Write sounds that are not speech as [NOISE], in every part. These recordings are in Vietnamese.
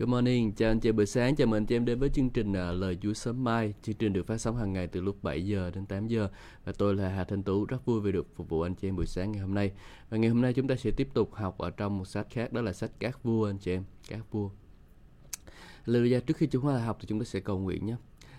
Good morning, chào anh chị buổi sáng, chào mừng anh chị em đến với chương trình à, Lời Chúa Sớm Mai. Chương trình được phát sóng hàng ngày từ lúc 7 giờ đến 8 giờ. Và tôi là Hà Thanh Tú, rất vui vì được phục vụ anh chị em buổi sáng ngày hôm nay. Và ngày hôm nay chúng ta sẽ tiếp tục học ở trong một sách khác, đó là sách Các Vua anh chị em, Các Vua. Lời trước khi chúng ta học thì chúng ta sẽ cầu nguyện nhé.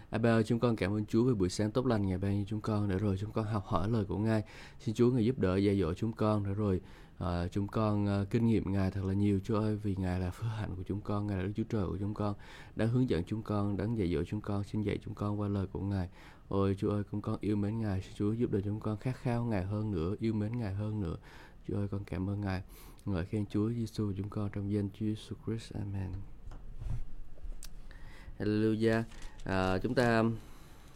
Abel, chúng con cảm ơn Chúa về buổi sáng tốt lành ngày ban cho chúng con để rồi chúng con học hỏi lời của Ngài. Xin Chúa Ngài giúp đỡ dạy dỗ chúng con để rồi uh, chúng con uh, kinh nghiệm Ngài thật là nhiều Chúa ơi vì Ngài là phước hạnh của chúng con, Ngài là Đức Chúa Trời của chúng con, đã hướng dẫn chúng con, đã dạy dỗ chúng con, xin dạy chúng con qua lời của Ngài. Ôi Chúa ơi, chúng con yêu mến Ngài, xin Chúa giúp đỡ chúng con khát khao Ngài hơn nữa, yêu mến Ngài hơn nữa. Chúa ơi, con cảm ơn Ngài. Ngợi khen Chúa Giêsu chúng con trong danh Chúa Jesus Christ. Amen. Hallelujah. À, chúng ta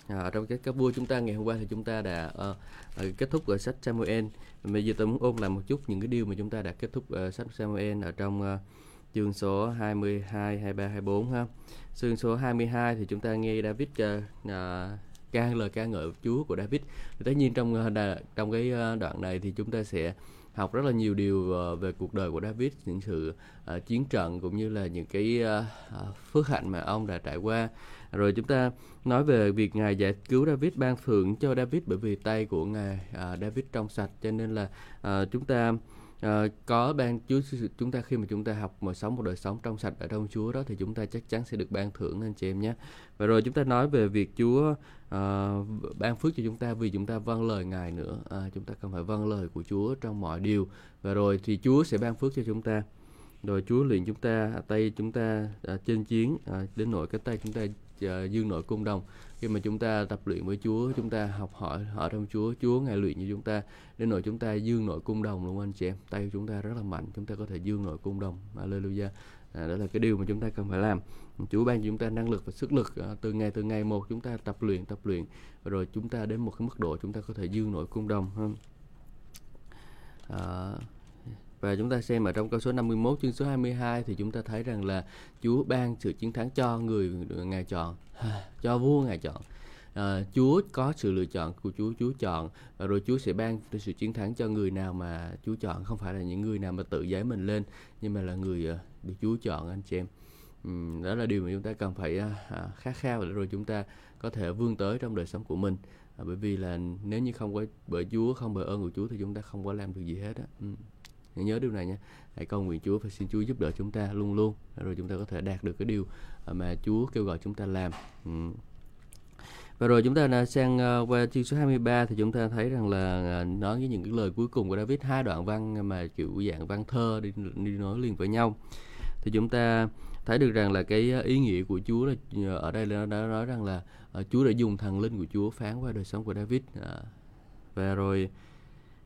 à, trong cái các vua chúng ta ngày hôm qua thì chúng ta đã uh, kết thúc ở sách Samuel bây giờ tôi muốn ôn lại một chút những cái điều mà chúng ta đã kết thúc ở sách Samuel ở trong uh, chương số 22, 23, 24 ha. Chương số 22 thì chúng ta nghe David uh, uh, ca lời ca ngợi Chúa của David. Thì tất nhiên trong uh, trong cái uh, đoạn này thì chúng ta sẽ học rất là nhiều điều uh, về cuộc đời của David, những sự uh, chiến trận cũng như là những cái uh, phước hạnh mà ông đã trải qua rồi chúng ta nói về việc ngài giải cứu David ban thưởng cho David bởi vì tay của ngài à, David trong sạch cho nên là à, chúng ta à, có ban Chúa chúng ta khi mà chúng ta học mà sống một đời sống trong sạch ở trong Chúa đó thì chúng ta chắc chắn sẽ được ban thưởng anh chị em nhé. Và rồi chúng ta nói về việc Chúa à, ban phước cho chúng ta vì chúng ta vâng lời Ngài nữa. À, chúng ta cần phải vâng lời của Chúa trong mọi điều. Và rồi thì Chúa sẽ ban phước cho chúng ta rồi Chúa luyện chúng ta à, tay chúng ta à, trên chiến à, đến nỗi cái tay chúng ta dương nội cung đồng khi mà chúng ta tập luyện với Chúa chúng ta học hỏi ở trong Chúa Chúa ngài luyện cho chúng ta đến nỗi chúng ta dương nội cung đồng luôn anh chị em tay của chúng ta rất là mạnh chúng ta có thể dương nội cung đồng Alleluia à, đó là cái điều mà chúng ta cần phải làm Chúa ban cho chúng ta năng lực và sức lực à, từ ngày từ ngày một chúng ta tập luyện tập luyện rồi chúng ta đến một cái mức độ chúng ta có thể dương nội cung đồng hơn à, và chúng ta xem ở trong câu số 51 chương số 22 thì chúng ta thấy rằng là Chúa ban sự chiến thắng cho người Ngài chọn, cho vua Ngài chọn. À, Chúa có sự lựa chọn của Chúa, Chúa chọn và rồi Chúa sẽ ban sự chiến thắng cho người nào mà Chúa chọn, không phải là những người nào mà tự giấy mình lên, nhưng mà là người uh, được Chúa chọn anh chị em. Um, đó là điều mà chúng ta cần phải uh, khát khao để rồi chúng ta có thể vươn tới trong đời sống của mình. À, bởi vì là nếu như không có bởi Chúa, không bởi ơn của Chúa thì chúng ta không có làm được gì hết á. Um nhớ điều này nhé hãy cầu nguyện Chúa và xin Chúa giúp đỡ chúng ta luôn luôn rồi chúng ta có thể đạt được cái điều ờ, mà Chúa kêu gọi chúng ta làm. Ừ. và rồi chúng ta sang uh, qua chương số 23 thì chúng ta thấy rằng là uh, nói với những cái lời cuối cùng của David hai đoạn văn mà kiểu dạng văn thơ đi, đi nói liền với nhau. Thì chúng ta thấy được rằng là cái ý nghĩa của Chúa là ở đây là đã nói rằng là Chúa đã dùng thần linh của Chúa phán qua đời sống của David. Và rồi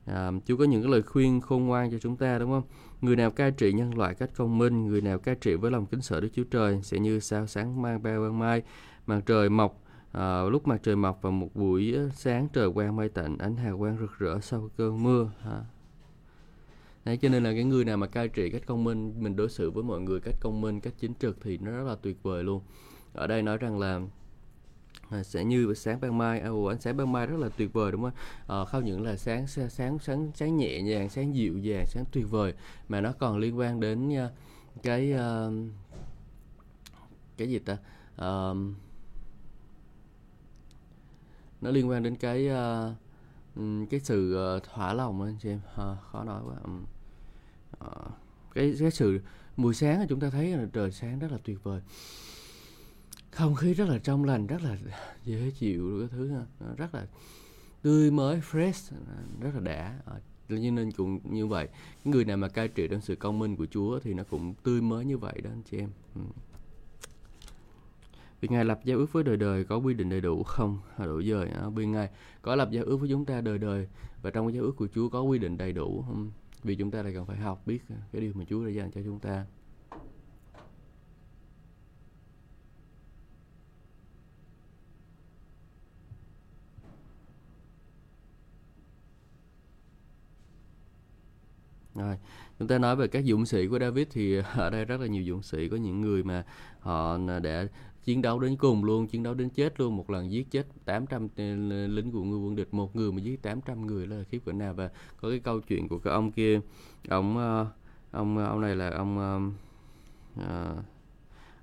à, Chúa có những cái lời khuyên khôn ngoan cho chúng ta đúng không? Người nào cai trị nhân loại cách công minh, người nào cai trị với lòng kính sợ Đức Chúa Trời sẽ như sao sáng mang bao ban mai, mặt trời mọc à, lúc mặt trời mọc vào một buổi sáng trời quang mây tạnh, ánh hào quang rực rỡ sau cơn mưa. À. Đấy, cho nên là cái người nào mà cai trị cách công minh, mình đối xử với mọi người cách công minh, cách chính trực thì nó rất là tuyệt vời luôn. Ở đây nói rằng là À, sẽ như sáng ban mai. À, ánh sáng ban mai rất là tuyệt vời đúng không? Ờ, à, không những là sáng sáng sáng sáng nhẹ nhàng sáng dịu dàng sáng tuyệt vời. Mà nó còn liên quan đến uh, cái uh, cái gì ta? Uh, nó liên quan đến cái uh, cái sự uh, thỏa lòng anh chị em. À, khó nói quá. Um, uh, cái cái sự buổi sáng chúng ta thấy là trời sáng rất là tuyệt vời không, khí rất là trong lành, rất là dễ chịu cái thứ rất là tươi mới, fresh, rất là đã. Ờ, như cho nên cũng như vậy. Người nào mà cai trị trong sự công minh của Chúa thì nó cũng tươi mới như vậy đó, anh chị em. Ừ. vì Ngài lập giao ước với đời đời có quy định đầy đủ không? Đủ dời ờ, vì Ngài có lập giao ước với chúng ta đời đời và trong cái giao ước của Chúa có quy định đầy đủ không? vì chúng ta lại cần phải học biết cái điều mà Chúa đã dành cho chúng ta. Rồi, chúng ta nói về các dũng sĩ của David thì [LAUGHS] ở đây rất là nhiều dũng sĩ, có những người mà họ đã chiến đấu đến cùng luôn, chiến đấu đến chết luôn, một lần giết chết 800 ờ, lính của người quân địch, một người mà giết 800 người là khiếp cỡ nào. Và có cái câu chuyện của cái ông kia, ông ờ, ông ờ, ông này là ông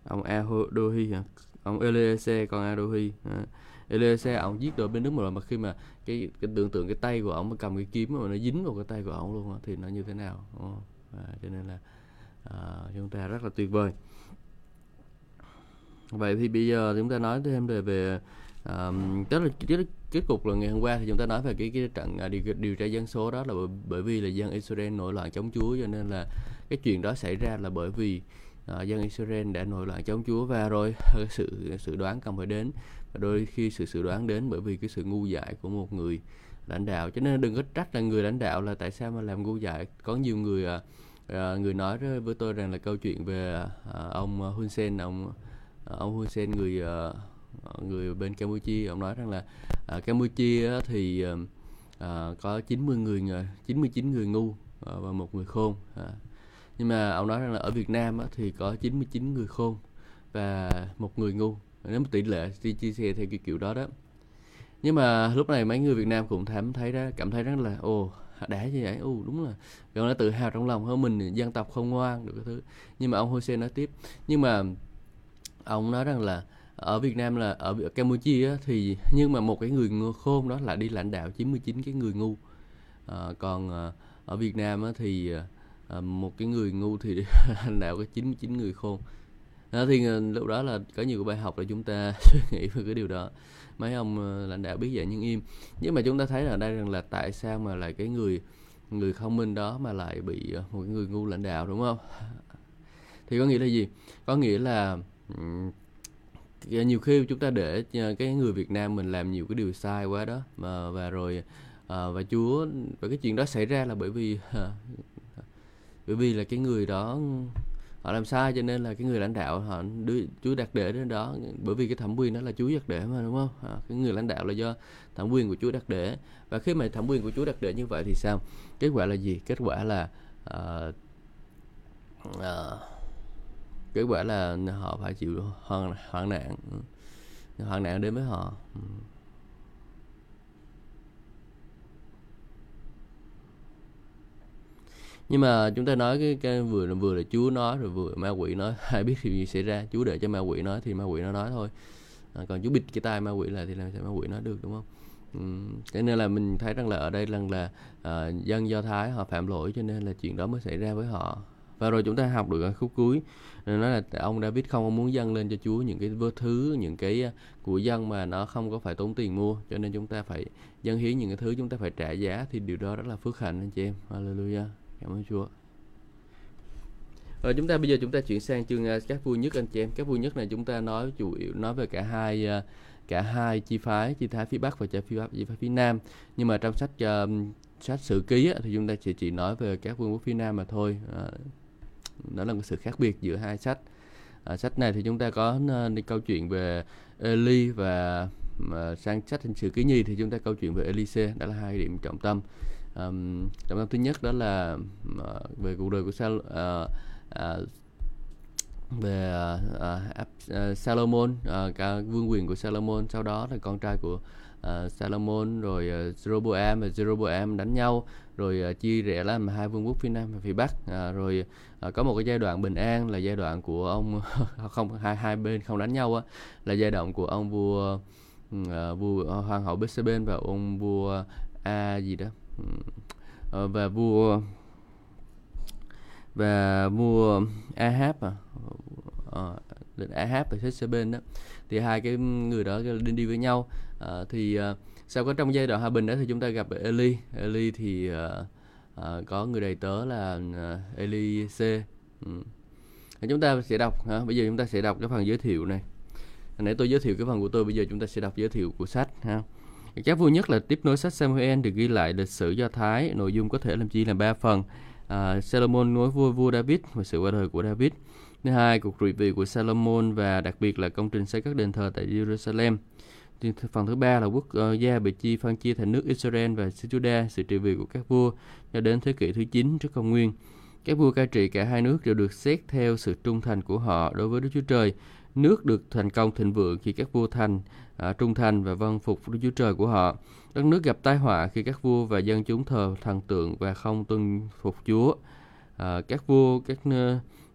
ông Ahodohi hả? Ông Eliezer con Adohi à. Eliezer ông giết đội bên Đức một rồi mà khi mà cái cái tưởng tượng cái tay của ông mà cầm cái kiếm mà nó dính vào cái tay của ông luôn đó, thì nó như thế nào à, cho nên là à, chúng ta rất là tuyệt vời. Vậy thì bây giờ chúng ta nói thêm về về um, tức là kết, kết cục là ngày hôm qua thì chúng ta nói về cái cái trận à, điều, điều tra dân số đó là bởi, bởi vì là dân Israel nổi loạn chống Chúa cho nên là cái chuyện đó xảy ra là bởi vì uh, dân Israel đã nổi loạn chống Chúa và rồi [LAUGHS] sự sự đoán cần phải đến và đôi khi sự sự đoán đến bởi vì cái sự ngu dại của một người lãnh đạo. Cho nên đừng có trách là người lãnh đạo là tại sao mà làm ngu dại. Có nhiều người à, à, người nói với tôi rằng là câu chuyện về à, ông Hun Sen, ông ông Hun Sen, người người bên Campuchia. Ông nói rằng là Campuchia thì có 90 người 99 người ngu và một người khôn nhưng mà ông nói rằng là ở Việt Nam thì có 99 người khôn và một người ngu nếu mà tỷ lệ đi chia sẻ theo cái kiểu đó đó. Nhưng mà lúc này mấy người Việt Nam cũng thám thấy đó cảm thấy rất là ồ đã như vậy. Ồ đúng là gần nó tự hào trong lòng hơn mình dân tộc không ngoan được cái thứ. Nhưng mà ông Hosea nói tiếp. Nhưng mà ông nói rằng là ở Việt Nam là ở Campuchia á, thì nhưng mà một cái người khôn đó là đi lãnh đạo 99 cái người ngu. À, còn à, ở Việt Nam á, thì à, một cái người ngu thì [LAUGHS] lãnh đạo có 99 người khôn đó thì ờ, lúc đó là có nhiều bài học là chúng ta [LAUGHS] suy nghĩ về cái điều đó. Mấy ông ờ, lãnh đạo biết vậy nhưng im. Nhưng mà chúng ta thấy là đây rằng là tại sao mà lại cái người người thông minh đó mà lại bị ờ, một cái người ngu lãnh đạo đúng không? Thì có nghĩa là gì? Có nghĩa là nhiều khi chúng ta để cái người Việt Nam mình làm nhiều cái điều sai quá đó mà và rồi à, và Chúa và cái chuyện đó xảy ra là bởi vì à, bởi vì là cái người đó họ làm sai cho nên là cái người lãnh đạo họ đưa Chúa đặt để đến đó. Bởi vì cái thẩm quyền đó là Chúa đặt để mà đúng không? À, cái người lãnh đạo là do thẩm quyền của Chúa đặt để. Và khi mà thẩm quyền của Chúa đặt để như vậy thì sao? Kết quả là gì? Kết quả là uh, uh, kết quả là họ phải chịu hoạn, hoạn nạn. Ừ. Hoạn nạn đến với họ. Ừ. nhưng mà chúng ta nói cái, cái vừa là vừa là Chúa nói rồi vừa ma quỷ nói. [LAUGHS] Ai biết điều gì xảy ra Chúa để cho ma quỷ nói thì ma quỷ nó nói thôi. À, còn Chúa bịt cái tai ma quỷ lại thì làm sao ma quỷ nói được đúng không? Ừ, nên là mình thấy rằng là ở đây rằng là à, dân do thái họ phạm lỗi cho nên là chuyện đó mới xảy ra với họ. Và rồi chúng ta học được ở khúc cuối nói là ông David không muốn dâng lên cho Chúa những cái vơ thứ những cái à, của dân mà nó không có phải tốn tiền mua. Cho nên chúng ta phải dâng hiến những cái thứ chúng ta phải trả giá thì điều đó rất là phước hạnh anh chị em. Hallelujah cảm ơn Chúa. Rồi chúng ta bây giờ chúng ta chuyển sang chương uh, các vui nhất anh chị em. Các vui nhất này chúng ta nói chủ yếu nói về cả hai uh, cả hai chi phái chi phái phía bắc và chi phái chi phái phía nam. Nhưng mà trong sách uh, sách sử ký á, thì chúng ta chỉ chỉ nói về các vương quốc phía nam mà thôi. À, đó là một sự khác biệt giữa hai sách. À, sách này thì chúng ta có uh, câu chuyện về Eli và mà sang sách hình sử ký nhi thì chúng ta câu chuyện về Elise đó là hai điểm trọng tâm um, trọng tâm thứ nhất đó là uh, về cuộc đời của Sal uh, ờ, uh, ờ, về uh, uh, Salomon uh, cả vương quyền của Salomon. Sau đó là con trai của uh, Salomon rồi uh, Jeroboam và Jeroboam đánh nhau rồi uh, chia rẽ làm hai vương quốc phía nam và phía bắc. Uh, rồi uh, có một cái giai đoạn bình an là giai đoạn của ông [LAUGHS] không hai hai bên không đánh nhau á là giai đoạn của ông vua uh, vua hoàng hậu Bethseben và ông vua A gì đó? Ờ, và vua và vua Ahab à? Uh, Ahab và Jezebel đó. Thì hai cái người đó đi đi với nhau. À, thì à, sau có trong giai đoạn hòa bình đó thì chúng ta gặp Eli. Eli thì à, à, có người đầy tớ là à, Eli C ừ. chúng ta sẽ đọc ha. bây giờ chúng ta sẽ đọc cái phần giới thiệu này. Nãy tôi giới thiệu cái phần của tôi bây giờ chúng ta sẽ đọc giới thiệu của sách ha? Cái vui nhất là tiếp nối sách Samuel được ghi lại lịch sử do Thái nội dung có thể làm chi làm ba phần à, Salomon nối vua vua David và sự qua đời của David Thứ hai, cuộc trị vì của Salomon và đặc biệt là công trình xây các đền thờ tại Jerusalem. Phần thứ ba là quốc uh, gia bị chi phân chia thành nước Israel và Judah, sự trị vì của các vua cho đến thế kỷ thứ 9 trước công nguyên. Các vua cai trị cả hai nước đều được xét theo sự trung thành của họ đối với Đức Chúa Trời. Nước được thành công thịnh vượng khi các vua thành à, trung thành và vâng phục Đức Chúa Trời của họ. Đất nước gặp tai họa khi các vua và dân chúng thờ thần tượng và không tuân phục Chúa. À, các vua, các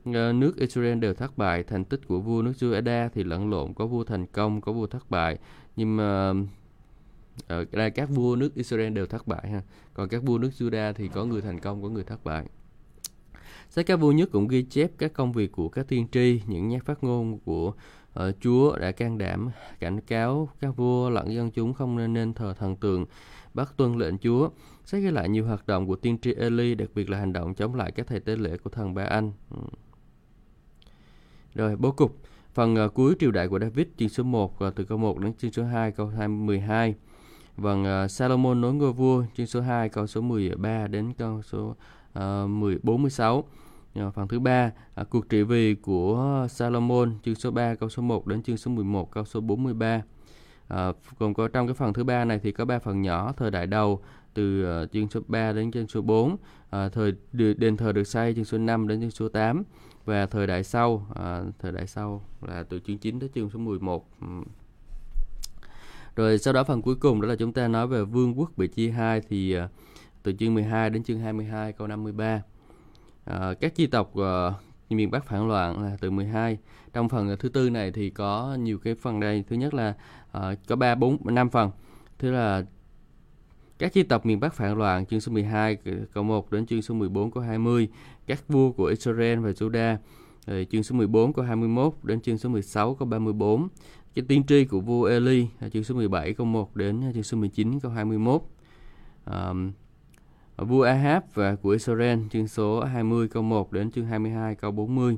ờ, nước Israel đều thất bại. Thành tích của vua nước Juda thì lẫn lộn. Có vua thành công có vua thất bại. Nhưng mà ờ, ở đây các vua nước Israel đều thất bại ha. Còn các vua nước Juda thì có người thành công có người thất bại. Sách các vua nhất cũng ghi chép các công việc của các tiên tri, những nhát phát ngôn của ở Chúa đã can đảm cảnh cáo các vua lẫn dân chúng không nên nên thờ thần tượng, bắt tuân lệnh Chúa. sẽ ghi lại nhiều hoạt động của tiên tri Eli, đặc biệt là hành động chống lại các thầy tế lễ của thần Ba Anh. Ừ. Rồi, bố cục. Phần uh, cuối triều đại của David, chương số 1, uh, ờ, từ câu 1 đến chương số 2, câu 12. Vâng, uh, Salomon nối ngôi vua, chương số 2, câu số 13 đến câu số uh, 10, 46. Ờ, phần thứ ba, à, cuộc trị vì của Salomon, chương số 3, câu số 1 đến chương số 11, câu số 43. À, ờ, còn có trong cái phần thứ ba này thì có ba phần nhỏ thời đại đầu từ uh, chương số 3 đến chương số 4 à, thời đền thờ được xây chương số 5 đến chương số 8 và thời đại sau à, thời đại sau là từ chương 9 tới chương số 11 rồi sau đó phần cuối cùng đó là chúng ta nói về vương quốc bị chia hai thì uh, từ chương 12 đến chương 22 câu 53 à, các chi tộc uh, miền Bắc phản loạn là từ 12 trong phần ờ, thứ tư này thì có nhiều cái phần đây. Thứ nhất là uh, có 3 4 5 phần. Thứ là các chi tộc miền Bắc phản loạn chương số 12 câu 1 đến chương số 14 câu 20 các vua của Israel và Judah rồi chương số 14 câu 21 đến chương số 16 câu 34 cái tiên tri của vua Eli chương số 17 câu 1 đến chương số 19 câu 21 um, vua Ahab và của Israel chương số 20 câu 1 đến chương 22 câu 40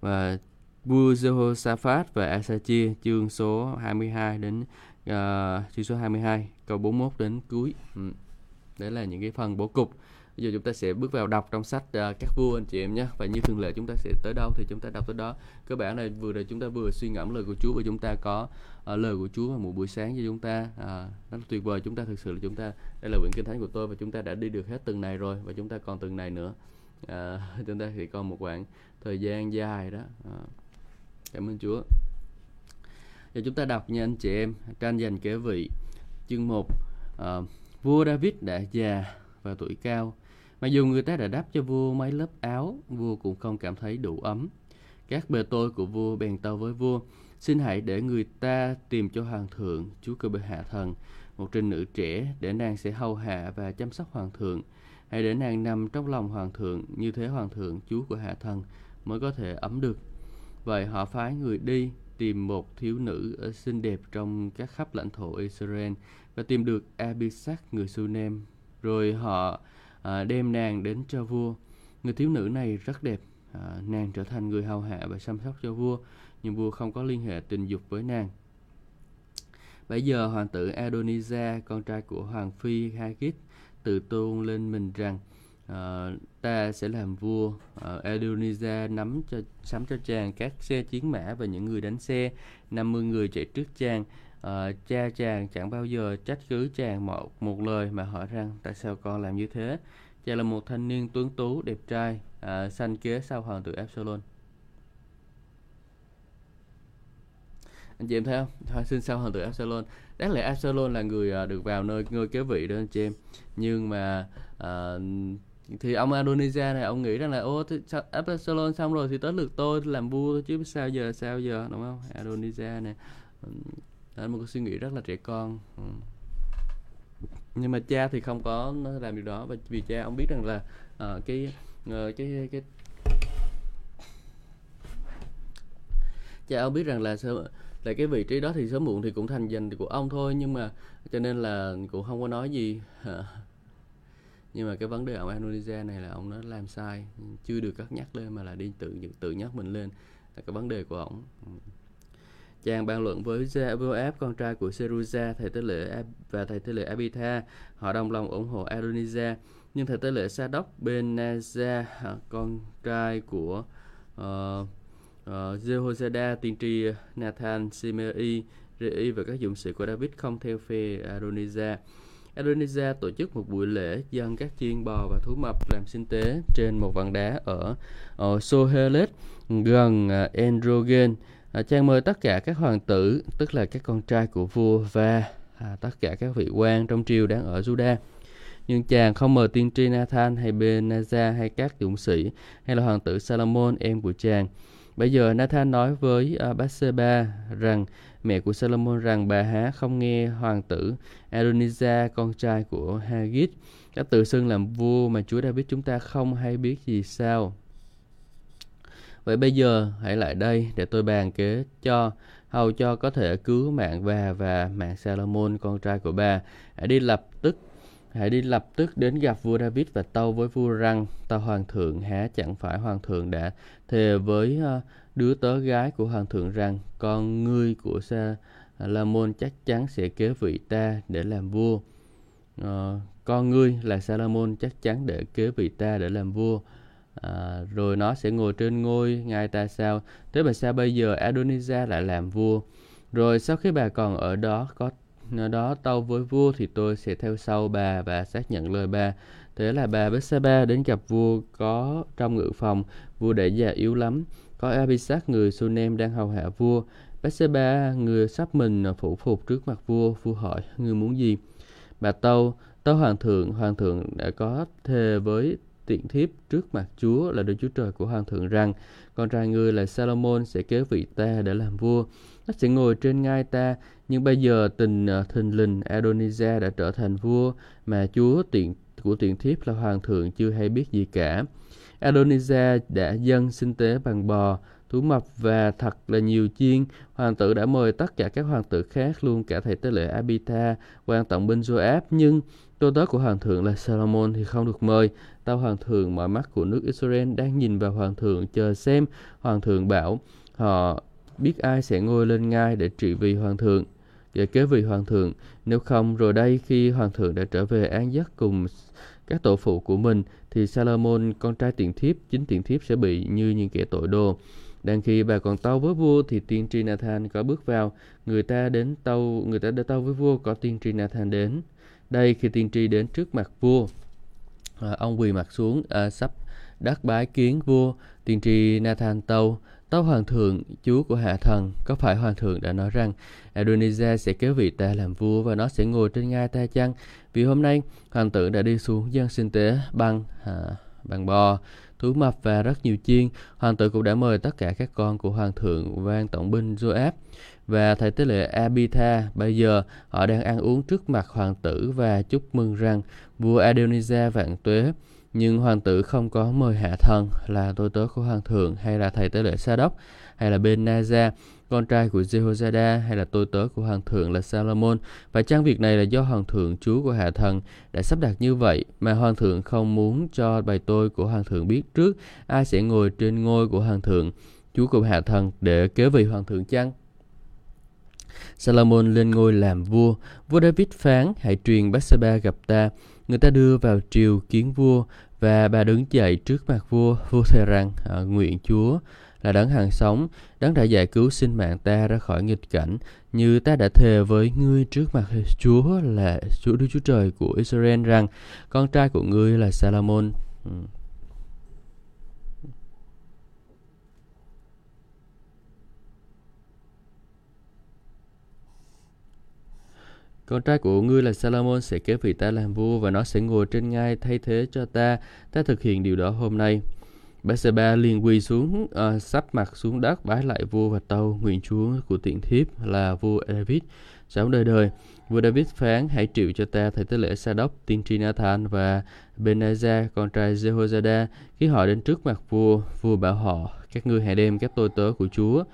và vua Jehoshaphat và Asachia chương số 22 đến uh, chương số 22 câu 41 đến cuối ừ. đấy là những cái phần bố cục bây giờ chúng ta sẽ bước vào đọc trong sách uh, các vua anh chị em nhé. Và như thường lệ chúng ta sẽ tới đâu thì chúng ta đọc tới đó. Cơ bản này vừa rồi chúng ta vừa suy ngẫm lời của Chúa và chúng ta có uh, lời của Chúa vào một buổi sáng cho chúng ta. À, rất tuyệt vời. Chúng ta thực sự là chúng ta đây là quyển kinh thánh của tôi và chúng ta đã đi được hết từng này rồi và chúng ta còn từng này nữa. À, [LAUGHS] chúng ta thì còn một khoảng thời gian dài đó. À, cảm ơn Chúa. Giờ chúng ta đọc nha anh chị em tranh giành kế vị chương 1 à, vua David đã già và tuổi cao. Mặc dù người ta đã đắp cho vua mấy lớp áo, vua cũng không cảm thấy đủ ấm. Các bề tôi của vua bèn tâu với vua, xin hãy để người ta tìm cho hoàng thượng, chúa cơ bệ hạ thần, một trinh nữ trẻ để nàng sẽ hầu hạ và chăm sóc hoàng thượng. Hãy để nàng nằm trong lòng hoàng thượng, như thế hoàng thượng, chúa của hạ thần mới có thể ấm được. Vậy họ phái người đi tìm một thiếu nữ xinh đẹp trong các khắp lãnh thổ Israel và tìm được Abisak người Sunem. Rồi họ à, đem nàng đến cho vua. Người thiếu nữ này rất đẹp, à, nàng trở thành người hầu hạ và chăm sóc cho vua, nhưng vua không có liên hệ tình dục với nàng. Bây giờ hoàng tử Adoniza, con trai của hoàng phi Hagit, tự tôn lên mình rằng uh, ta sẽ làm vua. Uh, Adonijah nắm cho sắm cho chàng các xe chiến mã và những người đánh xe, 50 người chạy trước chàng. Uh, cha chàng chẳng bao giờ trách cứ chàng một một lời mà hỏi rằng tại sao con làm như thế. Chàng là một thanh niên tuấn tú, đẹp trai, uh, sanh kế sau hoàng tử Absalom. anh chị em thấy không? Thôi xin sau hoàng tử Absalom. Đáng lẽ Absalom là người uh, được vào nơi ngôi kế vị đó anh chị em. Nhưng mà uh, thì ông Adonijah này ông nghĩ rằng là ô Absalom xong rồi thì tới lượt tôi làm vua chứ sao giờ sao giờ? Đúng không? Adonijah này đó một cái suy nghĩ rất là trẻ con. Ừ. nhưng mà cha thì không có làm điều đó và vì cha ông biết rằng là uh, cái uh, cái cái cha ông biết rằng là là cái vị trí đó thì sớm muộn thì cũng thành dành của ông thôi nhưng mà cho nên là cũng không có nói gì. Nhưng mà cái vấn đề ông Indonesia này là ông nó làm sai chưa được cắt nhắc lên mà là đi tự tự nhắc mình lên. Là cái vấn đề của ông. Ừ chàng bàn luận với Joab con trai của Seruza thầy tế lễ và thầy tế lễ Abitha họ đồng lòng ủng hộ Adonijah nhưng thầy tế lễ Sadok Benaza, con trai của uh, uh, tiên tri Nathan Simei Rei và các dũng sĩ của David không theo phe Adonijah. Adonijah tổ chức một buổi lễ dân các chiên bò và thú mập làm sinh tế trên một vạn đá ở, ở Sohelet gần uh, Androgen. À, chàng mời tất cả các hoàng tử, tức là các con trai của vua và à, tất cả các vị quan trong triều đang ở Judah. Nhưng chàng không mời tiên tri Nathan hay Benaza hay các dũng sĩ hay là hoàng tử Salomon em của chàng. Bây giờ Nathan nói với uh, Bathsheba rằng mẹ của Salomon rằng bà há không nghe hoàng tử Adonijah con trai của Hagit đã tự xưng làm vua mà Chúa David chúng ta không hay biết gì sao. Vậy bây giờ hãy lại đây để tôi bàn kế cho hầu cho có thể cứu mạng bà và mạng Salomon con trai của bà. Hãy đi lập tức hãy đi lập tức đến gặp vua David và tâu với vua rằng ta hoàng thượng há chẳng phải hoàng thượng đã thề với ờ, đứa tớ gái của hoàng thượng rằng con ngươi của Salomon chắc chắn sẽ kế vị ta để làm vua. Uh, con ngươi là Salomon chắc chắn để kế vị ta để làm vua à, rồi nó sẽ ngồi trên ngôi ngài ta sao? Thế mà sao bây giờ Adonijah lại làm vua? Rồi sau khi bà còn ở đó có ở đó tâu với vua thì tôi sẽ theo sau bà và xác nhận lời bà. Thế là bà Bethsaba đến gặp vua có trong ngự phòng. Vua để già yếu lắm. Có Abisak người Sunem đang hầu hạ vua. Bethsaba người sắp mình phủ phục trước mặt vua vua hỏi người muốn gì? Bà tâu tâu hoàng thượng hoàng thượng đã có thề với tiện thiếp trước mặt Chúa là Đức Chúa Trời của Hoàng thượng rằng con trai ngươi là Salomon sẽ kế vị ta để làm vua. Nó sẽ ngồi trên ngai ta, nhưng bây giờ tình ờ, thình lình Adonijah đã trở thành vua mà Chúa tiện của tiện thiếp là Hoàng thượng chưa hay biết gì cả. Adonijah đã dâng sinh tế bằng bò, thú mập và thật là nhiều chiên. Hoàng tử đã mời tất cả các hoàng tử khác luôn cả thầy tế lễ Abita, quan tổng binh Joab, nhưng Tôi tớ của hoàng thượng là Salomon thì không được mời. Tao hoàng thượng mọi mắt của nước Israel đang nhìn vào hoàng thượng chờ xem. Hoàng thượng bảo họ biết ai sẽ ngồi lên ngai để trị vì hoàng thượng để kế vị hoàng thượng. Nếu không, rồi đây khi hoàng thượng đã trở về an giấc cùng các tổ phụ của mình, thì Salomon, con trai tiện thiếp, chính tiện thiếp sẽ bị như những kẻ tội đồ. Đang khi bà còn tâu với vua thì tiên tri Nathan có bước vào, người ta đến tâu, người ta đã tâu với vua có tiên tri Nathan đến. Đây khi tiên tri đến trước mặt vua, à, ông quỳ mặt xuống à, sắp đắc bái kiến vua. Tiên tri Nathan tâu, tâu hoàng thượng, chúa của hạ thần, có phải hoàng thượng đã nói rằng Adonijah sẽ kéo vị ta làm vua và nó sẽ ngồi trên ngai ta chăng? Vì hôm nay hoàng tử đã đi xuống dân sinh tế bằng à, bằng bò, thú mập và rất nhiều chiên. Hoàng tử cũng đã mời tất cả các con của hoàng thượng vang tổng binh Joab và thầy tế lễ Abitha. Bây giờ họ đang ăn uống trước mặt hoàng tử và chúc mừng rằng vua Adonijah vạn tuế. Nhưng hoàng tử không có mời hạ thần là tôi tớ của hoàng thượng hay là thầy tế lễ Sa đốc hay là bên Naza, con trai của Jehoiada hay là tôi tớ của hoàng thượng là Salomon. Và chăng việc này là do hoàng thượng chúa của hạ thần đã sắp đặt như vậy mà hoàng thượng không muốn cho bài tôi của hoàng thượng biết trước ai sẽ ngồi trên ngôi của hoàng thượng chúa của hạ thần để kế vị hoàng thượng chăng? Salomon lên ngôi làm vua. Vua David phán, hãy truyền Bathsheba gặp ta. Người ta đưa vào triều kiến vua và bà đứng dậy trước mặt vua. Vua thề rằng, à, nguyện Chúa là đấng hàng sống, đấng đã giải cứu sinh mạng ta ra khỏi nghịch cảnh, như ta đã thề với ngươi trước mặt Chúa là Chúa Đức Chúa Trời của Israel rằng con trai của ngươi là Salomon. Ừ. Con trai của ngươi là Salomon sẽ kế vị ta làm vua và nó sẽ ngồi trên ngai thay thế cho ta. Ta thực hiện điều đó hôm nay. Bathsheba liền quỳ xuống, uh, sắp mặt xuống đất bái lại vua và tâu nguyện chúa của tiện thiếp là vua David sống đời đời. Vua David phán hãy triệu cho ta thầy tế lễ Sa đốc, tiên tri Nathan và Benaza, con trai Jehoiada. Khi họ đến trước mặt vua, vua bảo họ các ngươi hãy đem các tôi tớ của Chúa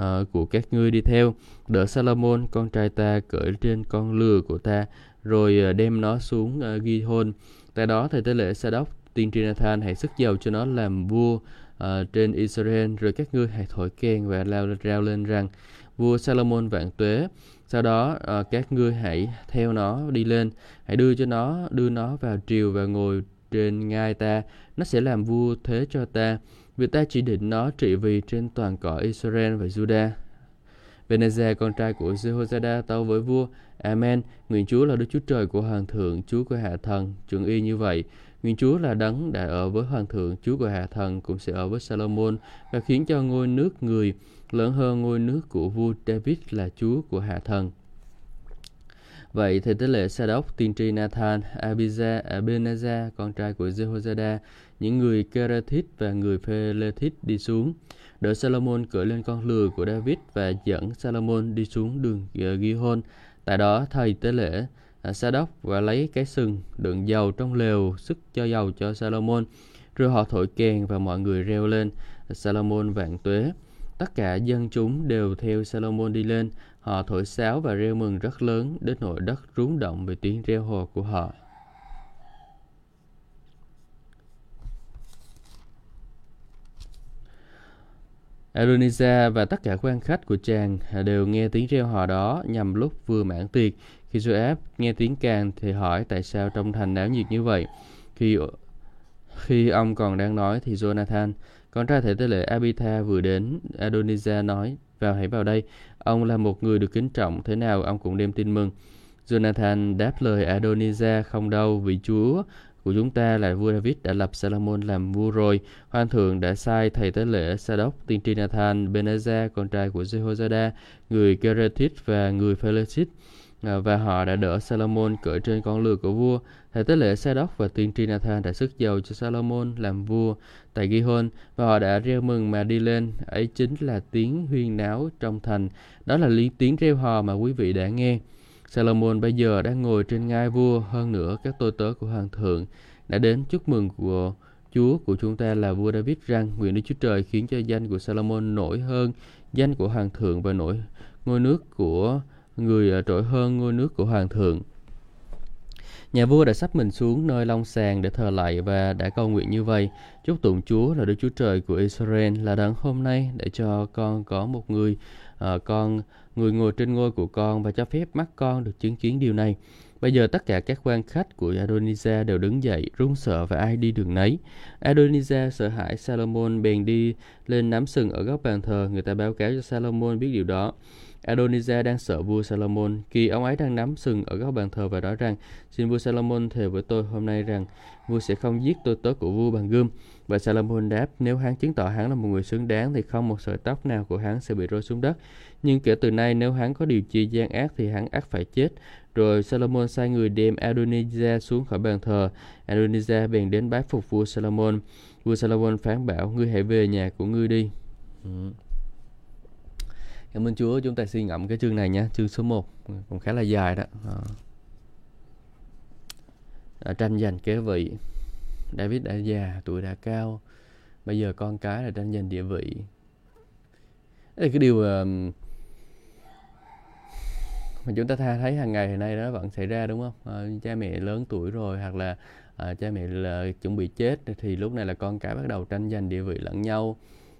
uh, của các ngươi đi theo. Đỡ Salomon con trai ta cởi trên con lừa của ta rồi uh, đem nó xuống ờ, uh, ghi hôn tại đó thầy tế lễ Sa đốc tiên tri Nathan hãy sức giàu cho nó làm vua uh, trên Israel rồi các ngươi hãy thổi kèn và lao rao lên rằng vua Salomon vạn tuế sau đó uh, các ngươi hãy theo nó đi lên. Hãy đưa cho nó đưa nó vào triều và ngồi trên ngai ta. Nó sẽ làm vua thế cho ta vì ta chỉ định nó trị vì trên toàn cõi Israel và Judah. Benazia, con trai của Jehoiada, tâu với vua, Amen, nguyện Chúa là Đức Chúa Trời của Hoàng thượng, Chúa của Hạ thần, chuẩn y như vậy. Nguyện Chúa là đấng đã ở với Hoàng thượng, Chúa của Hạ thần, cũng sẽ ở với Salomon, và khiến cho ngôi nước người lớn hơn ngôi nước của vua David là Chúa của Hạ thần. Vậy thì tế lễ Sadok, tiên tri Nathan, Abiza, Abenaza, con trai của Jehoiada, những người Kerathit và người Phelethit đi xuống, đỡ Salomon cưỡi lên con lừa của David và dẫn Salomon đi xuống đường ờ, Gihon. Tại đó thầy tế lễ à, Sa đốc và lấy cái sừng đựng dầu trong lều sức cho dầu cho Salomon. Rồi họ thổi kèn và mọi người reo lên à, Salomon vạn tuế. Tất cả dân chúng đều theo Salomon đi lên. Họ thổi sáo và reo mừng rất lớn đến nỗi đất rúng động về tiếng reo hò của họ. Adonijah và tất cả quan khách của chàng đều nghe tiếng reo hò đó nhằm lúc vừa mãn tiệc. Khi Joab nghe tiếng càng thì hỏi tại sao trong thành náo nhiệt như vậy. Khi khi ông còn đang nói thì Jonathan, con trai thể tế lễ Abitha vừa đến, Adonijah nói, vào hãy vào đây, ông là một người được kính trọng, thế nào ông cũng đem tin mừng. Jonathan đáp lời Adonijah không đâu, vì Chúa của chúng ta là vua David đã lập Salomon làm vua rồi. Hoan thượng đã sai thầy tế lễ Sadoc, tiên tri Nathan, Benazar, con trai của Jehoiada, người Kerethit và người Phelexit, à, và họ đã đỡ Salomon cởi trên con lừa của vua. Thầy tế lễ Sadoc và tiên tri Nathan đã sức dầu cho Salomon làm vua tại Gihon và họ đã reo mừng mà đi lên. Ấy chính là tiếng huyên náo trong thành. Đó là lý tiếng reo hò mà quý vị đã nghe. Salomon bây giờ đang ngồi trên ngai vua, hơn nữa các tôi tớ của hoàng thượng đã đến chúc mừng của Chúa của chúng ta là vua David rằng nguyện Đức Chúa Trời khiến cho danh của Salomon nổi hơn danh của hoàng thượng và nổi ngôi nước của người à, trỗi hơn ngôi nước của hoàng thượng. Nhà vua đã sắp mình xuống nơi long sàng để thờ lạy và đã cầu nguyện như vậy. Chúc tụng Chúa là Đức Chúa Trời của Israel là đấng hôm nay để cho con có một người uh, con người ngồi trên ngôi của con và cho phép mắt con được chứng kiến điều này. Bây giờ tất cả các quan khách của Adonijah đều đứng dậy, run sợ và ai đi đường nấy. Adonijah sợ hãi Salomon bèn đi lên nắm sừng ở góc bàn thờ. Người ta báo cáo cho Salomon biết điều đó. Adonijah đang sợ vua Salomon. Khi ông ấy đang nắm sừng ở góc bàn thờ và nói rằng, xin vua Salomon thề với tôi hôm nay rằng vua sẽ không giết tôi tớ của vua bằng gươm. Và Salomon đáp, nếu hắn chứng tỏ hắn là một người xứng đáng thì không một sợi tóc nào của hắn sẽ bị rơi xuống đất. Nhưng kể từ nay nếu hắn có điều chi gian ác thì hắn ác phải chết. Rồi Salomon sai người đem Adonijah xuống khỏi bàn thờ. Adonijah bèn đến bái phục vua Salomon. Vua Salomon phán bảo, ngươi hãy về nhà của ngươi đi. Ừ. Cảm ơn Chúa, chúng ta suy ngẫm cái chương này nha, chương số 1, cũng khá là dài đó. Ờ. À, tranh giành kế vị. David đã già, tuổi đã cao. Bây giờ con cái là tranh giành địa vị. Đây là cái điều uh, mà chúng ta thấy hàng ngày hiện nay đó vẫn xảy ra đúng không? À, cha mẹ lớn tuổi rồi hoặc là à, cha mẹ là chuẩn bị chết thì lúc này là con cái bắt đầu tranh giành địa vị lẫn nhau.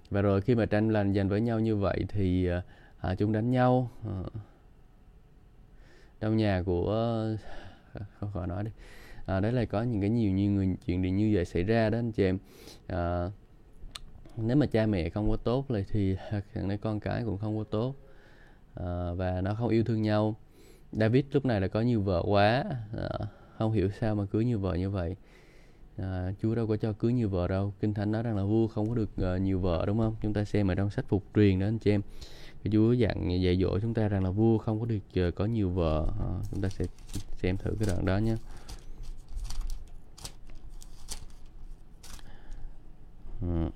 Và rồi khi mà tranh lành giành với nhau như vậy thì à, chúng đánh nhau. À, trong nhà của không khỏi nói đi. À, đấy là có những cái nhiều như người chuyện gì như vậy xảy ra đó anh chị em. À, nếu mà cha mẹ không có tốt thì [LAUGHS] thằng này con cái cũng không có tốt. Ờ, và nó không yêu thương nhau. David lúc này là có nhiều vợ quá. À, không hiểu sao mà cưới nhiều vợ như vậy. À, Chúa đâu có cho cưới nhiều vợ đâu. Kinh Thánh nói rằng là vua không có được uh, nhiều vợ đúng không? Chúng ta xem ở trong sách phục truyền đó anh chị em. Chúa dặn dạy dỗ chúng ta rằng là vua không có được uh, có nhiều vợ. À, chúng ta sẽ xem thử cái đoạn đó nhé à. Ừ.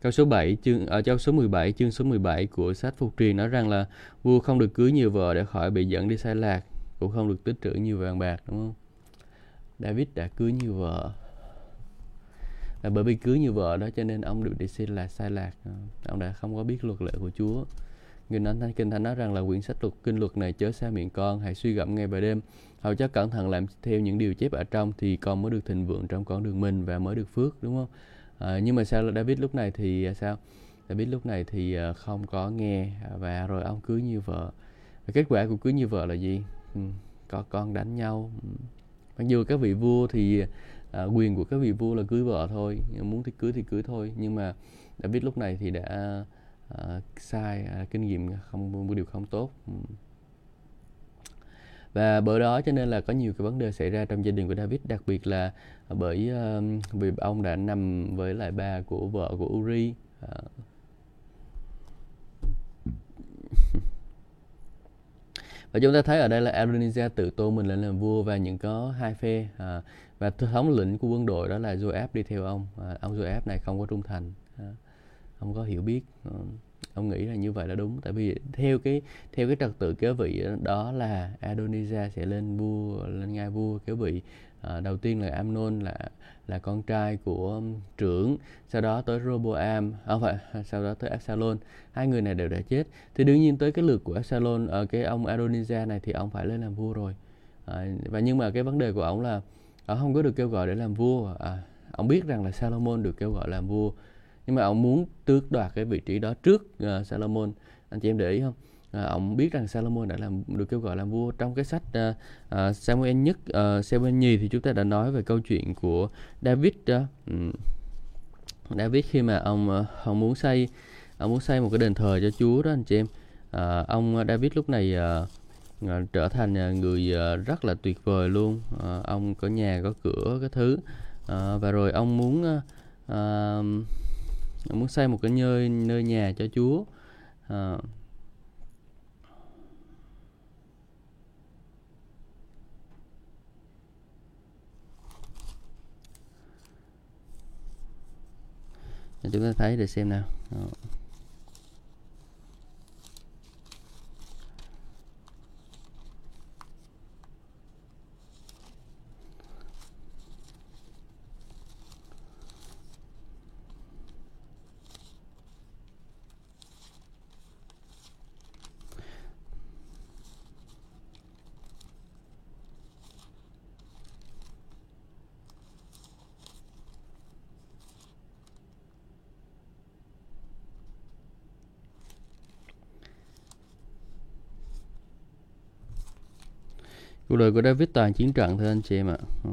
Câu số 7 chương ờ, ở câu số 17 chương số 17 của sách Phục truyền nói rằng là vua không được cưới nhiều vợ để khỏi bị dẫn đi sai lạc, cũng không được tích trữ nhiều vàng bạc đúng không? David đã cưới nhiều vợ. Là bởi vì cưới nhiều vợ đó cho nên ông được đi sai lạc sai lạc. Ông đã không có biết luật lệ của Chúa. Người nói thánh kinh thánh nói rằng là quyển sách luật kinh luật này chớ xa miệng con, hãy suy gẫm ngày và đêm, hầu cho cẩn thận làm theo những điều chép ở trong thì con mới được thịnh vượng trong con đường mình và mới được phước đúng không? À, nhưng mà sao David lúc này thì à, sao? David lúc này thì à, không có nghe à, và rồi ông cưới như vợ. Và kết quả của cưới như vợ là gì? Ừ, có con đánh nhau. Ừ. Mặc dù các vị vua thì à, quyền của các vị vua là cưới vợ thôi muốn thì cưới thì cưới thôi. Nhưng mà David lúc này thì đã à, sai à, kinh nghiệm không một điều không tốt. Ừ. Và bởi đó cho nên là có nhiều cái vấn đề xảy ra trong gia đình của David đặc biệt là Ờ, bởi uh, vì ông đã nằm với lại ba của vợ của Uri. Uh, và chúng ta thấy ở đây là Adonijah tự tôn mình lên làm vua và những có hai phe à, và thống lĩnh của quân đội đó là Joab đi theo ông. À, ông Joab này không có trung thành à, không có hiểu biết. À, ông nghĩ là như vậy là đúng. Tại vì theo cái theo cái trật tự kế vị đó là Adonijah sẽ lên vua lên ngai vua kế vị à, đầu tiên là Amnon là là con trai của um, trưởng sau đó tới Roboam à, không phải [LAUGHS] sau đó tới Absalom. Hai người này đều đã chết. Thì đương nhiên tới cái lượt của Absalom ở cái ông Adonijah này thì ông phải lên làm vua rồi. À, và nhưng mà cái vấn đề của ông là ông không có được kêu gọi để làm vua. À, ông biết rằng là Salomon được kêu gọi làm vua. Nhưng mà ông muốn tước đoạt cái vị trí đó trước uh, Salomon. Anh chị em để ý không? À, ông biết rằng Salomon đã làm được kêu gọi làm vua trong cái sách uh, uh, Samuel nhất uh, Samuel nhì thì chúng ta đã nói về câu chuyện của David đó. Uh, David khi mà ông uh, ông muốn xây ông muốn xây một cái đền thờ cho Chúa đó anh chị em. Uh, ông David lúc này uh, trở thành người uh, rất là tuyệt vời luôn. Uh, ông có nhà có cửa cái thứ. Uh, và rồi ông muốn uh, uh, muốn xây một cái nơi nơi nhà cho Chúa. Chúng ta thấy để xem nào Đó. Cuộc đời của David toàn chiến trận thôi anh chị em ạ. Ừ.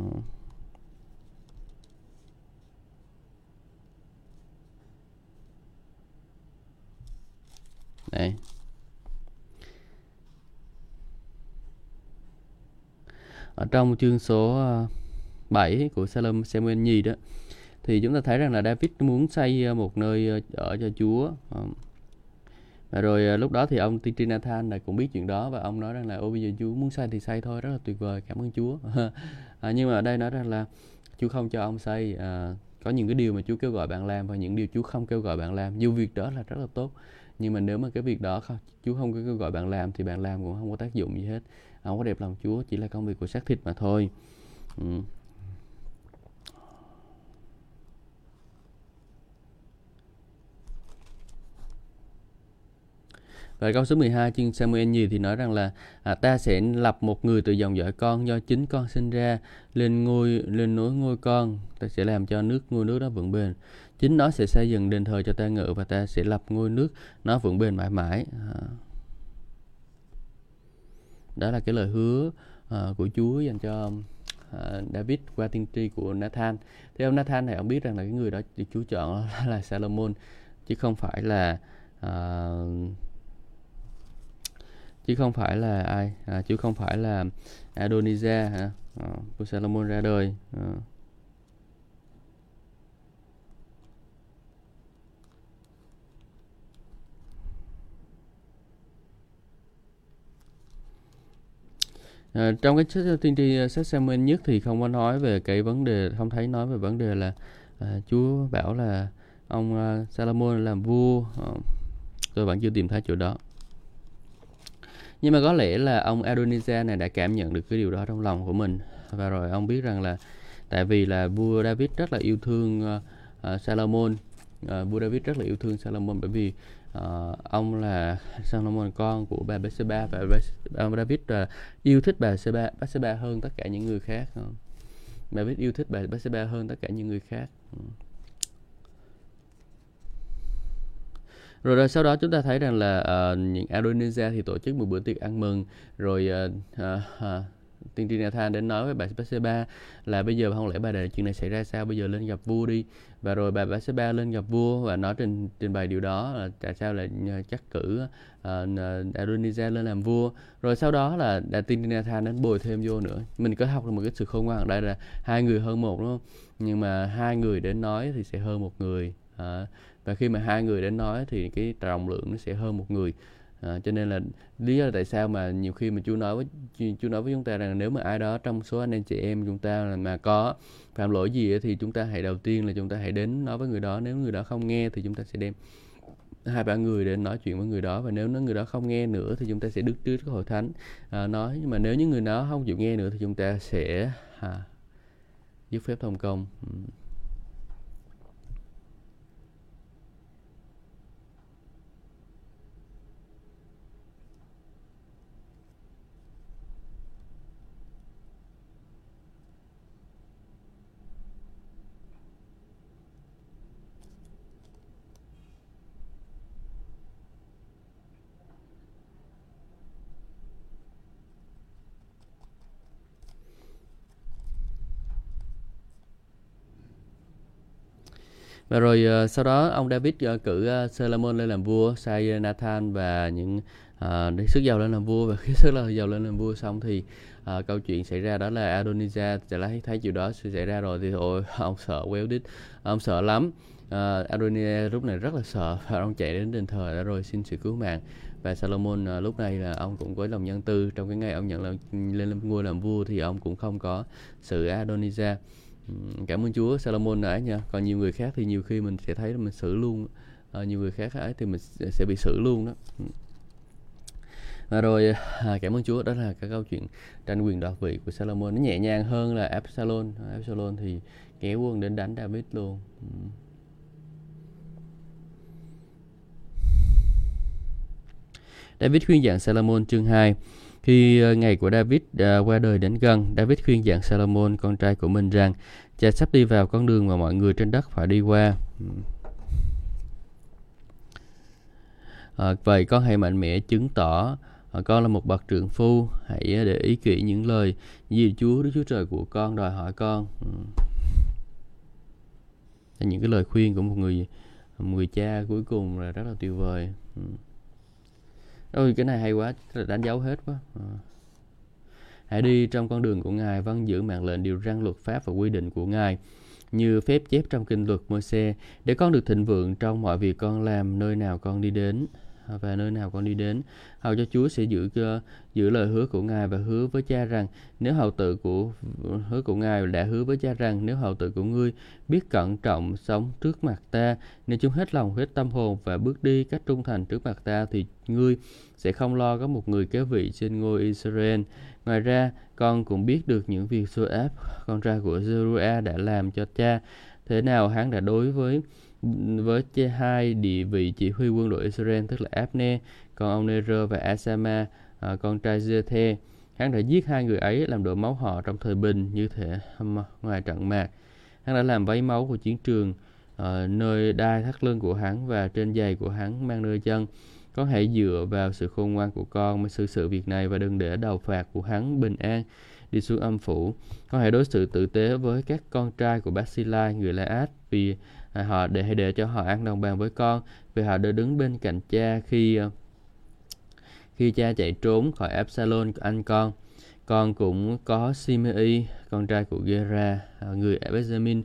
đây. Ở trong chương số ờ, 7 của Salom Samuel Nhi đó, thì chúng ta thấy rằng là David muốn xây ờ, một nơi ờ, ở cho Chúa rồi à, lúc đó thì ông Titi Nathan là cũng biết chuyện đó và ông nói rằng là ô bây giờ Chúa muốn xây thì xây thôi rất là tuyệt vời cảm ơn Chúa. [LAUGHS] À, nhưng mà ở đây nói rằng là Chúa không cho ông xây à, có những cái điều mà Chúa kêu gọi bạn làm và những điều Chúa không kêu gọi bạn làm. Dù việc đó là rất là tốt nhưng mà nếu mà cái việc đó không Chúa không có kêu gọi bạn làm thì bạn làm cũng không có tác dụng gì hết. Không có đẹp lòng Chúa chỉ là công việc của xác thịt mà thôi. Ừ. Và câu số 12 chương Samuel nhiều thì nói rằng là à, ta sẽ lập một người từ dòng dõi con do chính con sinh ra. Lên ngôi lên nối ngôi con ta sẽ làm cho nước ngôi nước đó vững bền. Chính nó sẽ xây dựng đền thờ cho ta ngự và ta sẽ lập ngôi nước nó vững bền mãi mãi. À. đó là cái lời hứa à, của Chúa dành cho à, David qua tiên tri của Nathan. Thì ông Nathan này ông biết rằng là cái người đó được Chúa chọn [LAUGHS] là Salomon chứ không phải là à, chứ không phải là ai? À, chứ không phải là Adonijah hả? À, của Salomon ra đời. À. À, trong cái ờ, sách tiên tri sách Samuel nhất thì không có nói về cái vấn đề không thấy nói về vấn đề là à, Chúa bảo là ông uh, Salomon làm vua. À, tôi vẫn chưa tìm thấy chỗ đó nhưng mà có lẽ là ông Adonijah này đã cảm nhận được cái điều đó trong lòng của mình. Và rồi ông biết rằng là tại vì là vua David rất là yêu thương uh, uh, Salomon. Uh, vua David rất là yêu thương Salomon bởi vì uh, ông là [LAUGHS] Salomon con của bà Bathsheba. Và ông David uh, yêu thích bà Bathsheba, Bathsheba hơn tất cả những người khác. Uh. David yêu thích bà Bathsheba hơn tất cả những người khác. Uh. Rồi, rồi sau đó chúng ta thấy rằng là uh, những Indonesia thì tổ chức một bữa tiệc ăn mừng. Rồi uh, uh, uh, tiên tri Nathan đến nói với bà Bathsheba là bây giờ không lẽ bà để chuyện này xảy ra sao? Bây giờ lên gặp vua đi. Và rồi bà Bathsheba lên gặp vua và nói trình trình bày điều đó là tại sao lại ờ, chắc cử ờ, uh, Adonijah lên làm vua? Rồi sau đó là đã tiên tri Nathan đến bồi thêm vô nữa. Mình có học được một cái sự khôn ngoan ở đây là hai người hơn một đúng không? Nhưng mà hai người đến nói thì sẽ hơn một người uh, và khi mà hai người đến nói thì cái trọng lượng nó sẽ hơn một người. À, cho nên là lý do là tại sao mà nhiều khi mà chú nói với chú nói với chúng ta rằng nếu mà ai đó trong số anh em chị em chúng ta là mà có phạm lỗi gì thì chúng ta hãy đầu tiên là chúng ta hãy đến nói với người đó. Nếu người đó không nghe thì chúng ta sẽ đem hai ba người để nói chuyện với người đó. Và nếu người đó không nghe nữa thì chúng ta sẽ đứt trước hội thánh. À, nói nhưng mà nếu những người đó không chịu nghe nữa thì chúng ta sẽ à, giúp phép thông công. Ừ. và rồi uh, sau đó ông David uh, cử uh, Solomon lên làm vua sai Nathan và những uh, sức giàu lên làm vua. Và khi [LAUGHS] sức là giàu lên làm vua xong thì uh, câu chuyện xảy ra đó là Adonijah sẽ thấy thấy chuyện đó sẽ xảy ra rồi thì ôi [LAUGHS] ông sợ quéo đít ông sợ lắm. Uh, Adonijah lúc này rất là sợ [LAUGHS] và ông chạy đến đền thờ đã rồi xin sự cứu mạng. Và Solomon uh, lúc này là ông cũng có lòng nhân tư. Trong cái ngày ông nhận là lên ngôi làm vua thì ông cũng không có sự Adonijah cảm ơn Chúa Salomon nãy nha. Còn nhiều người khác thì nhiều khi mình sẽ thấy là mình xử luôn. À, nhiều người khác ấy thì mình sẽ bị xử luôn đó. Và rồi à, cảm ơn Chúa đó là cái câu chuyện tranh quyền đoạt vị của Salomon. Nó nhẹ nhàng hơn là Absalom. Absalom thì kéo quân đến đánh David luôn. David khuyên dặn Salomon chương 2 khi ờ, ngày của David ờ, qua đời đến gần, David khuyên dặn Salomon, con trai của mình rằng cha sắp đi vào con đường mà mọi người trên đất phải đi qua. À, vậy con hãy mạnh mẽ chứng tỏ à, con là một bậc trưởng phu. Hãy để ý kỹ những lời gì Chúa Đức Chúa Trời của con đòi hỏi con. Ừ. Những cái lời khuyên của một người một người cha cuối cùng là rất là tuyệt vời. Ừ. Ôi cái này hay quá, đánh dấu hết quá. À. Hãy đi trong con đường của Ngài, vâng giữ mạng lệnh điều răn luật pháp và quy định của Ngài như phép chép trong kinh luật Môi-se để con được thịnh vượng trong mọi việc con làm nơi nào con đi đến Ờ, và nơi nào con đi đến, hầu cho Chúa sẽ giữ giữ lời hứa của Ngài và hứa với cha rằng, nếu hầu tự của, hứa của Ngài đã hứa với cha rằng, nếu hầu tự của ngươi biết cẩn trọng sống trước mặt ta nếu chúng hết lòng hết tâm hồn và bước đi cách trung thành trước mặt ta, thì ngươi sẽ không lo có một người kế vị trên ngôi Israel. Ngoài ra, con cũng biết được những việc Joab, con trai của Zeruiah đã làm cho cha. Thế nào hắn đã đối với với hai địa vị chỉ huy quân đội Israel tức là Abner, con ông Nerer và Asama, à, con trai Zethe. Hắn đã giết hai người ấy làm đổ máu họ trong thời bình như thể ngoài trận mạc. Hắn đã làm váy máu của chiến trường à, nơi đai thắt lưng của hắn và trên giày của hắn mang nơi chân. Con hãy dựa vào sự khôn ngoan của con mà xử sự việc này và đừng để đầu phạt của hắn bình an đi xuống âm phủ. Con hãy đối xử tử tế với các con trai của Basilai, người La Át, vì À, họ để để cho họ ăn đồng bàn với con, vì họ đã đứng bên cạnh cha khi ờ, khi cha chạy trốn khỏi Absalom anh con con cũng có Simei, con trai của Gera ờ, người Benjamin